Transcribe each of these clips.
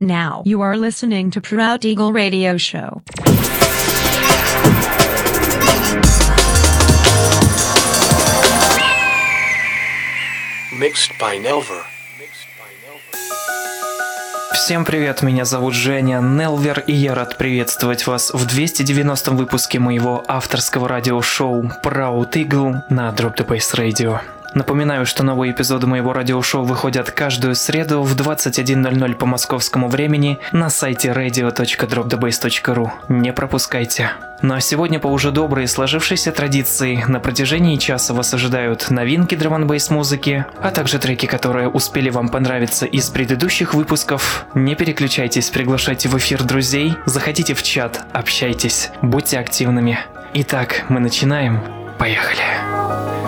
Now you are listening to Proud Eagle Radio Show. Mixed by Nelver. Всем привет, меня зовут Женя Нелвер, и я рад приветствовать вас в 290 выпуске моего авторского радиошоу Proud Eagle на Drop the Bass Radio. Напоминаю, что новые эпизоды моего радиошоу выходят каждую среду в 21.00 по московскому времени на сайте radio.dropthebase.ru. Не пропускайте. Ну а сегодня по уже доброй сложившейся традиции на протяжении часа вас ожидают новинки драм музыки, а также треки, которые успели вам понравиться из предыдущих выпусков. Не переключайтесь, приглашайте в эфир друзей, заходите в чат, общайтесь, будьте активными. Итак, мы начинаем. Поехали.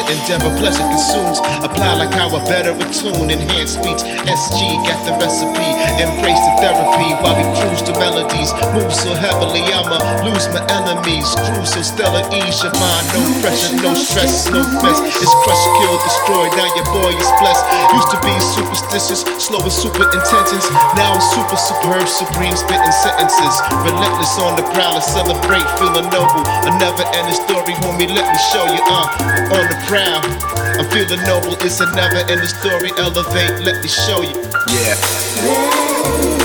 Treasure endeavor, pleasure consumes. Apply like how a better attune, enhance speech. SG got the recipe, embrace the therapy while we cruise to melodies. Move so heavily, I'ma lose my enemies. Cruise so stellar, ease your mind. No pressure, no stress, no mess. It's crush, kill, destroy. Now your boy is blessed. Used to be superstitious, slow with super intentions. Now I'm super superb, supreme, spitting sentences. Relentless on the prowl, celebrate, feeling noble. A never ending story, homie, let me show you, uh, on the I'm feeling noble, it's a never ending story. Elevate, let me show you. Yeah.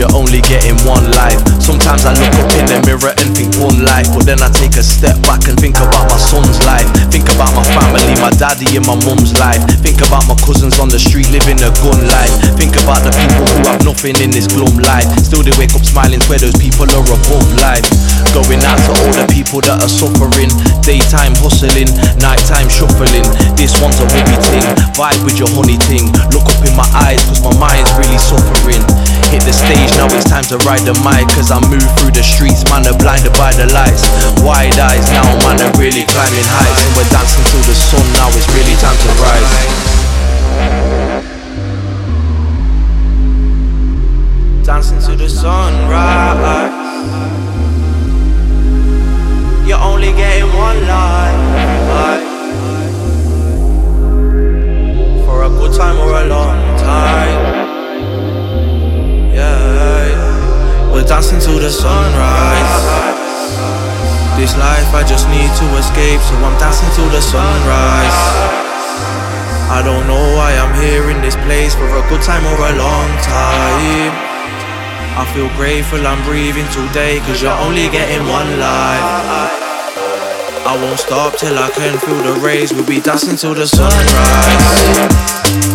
You're only getting one life. Sometimes I look up in the mirror and think one life, but then I take a step back and think about my son's life. Think about my family, my daddy and my mum's life. Think about my cousins on the street living a gun life. Think about the people who have nothing in this glum life. Still they wake up smiling where those people are above life. Going out to all the people that are suffering. Daytime hustling, nighttime shuffling. This one's a hobby thing. Vibe with your honey thing. Look up in my eyes, cause my mind's really suffering. Hit the stage, now it's time to ride the mic. Cause I move through the streets, man, are blinded by the lights. Wide eyes now, man, are really climbing heights. And we're dancing till the sun, now it's really time to rise. Dancing to the sunrise. You're only getting one life. For a good time or a long time. Yeah. We're dancing to the sunrise. This life I just need to escape, so I'm dancing to the sunrise. I don't know why I'm here in this place for a good time or a long time. I feel grateful I'm breathing today, cause you're only getting one life. I won't stop till I can feel the rays, we'll be dancing till the sunrise.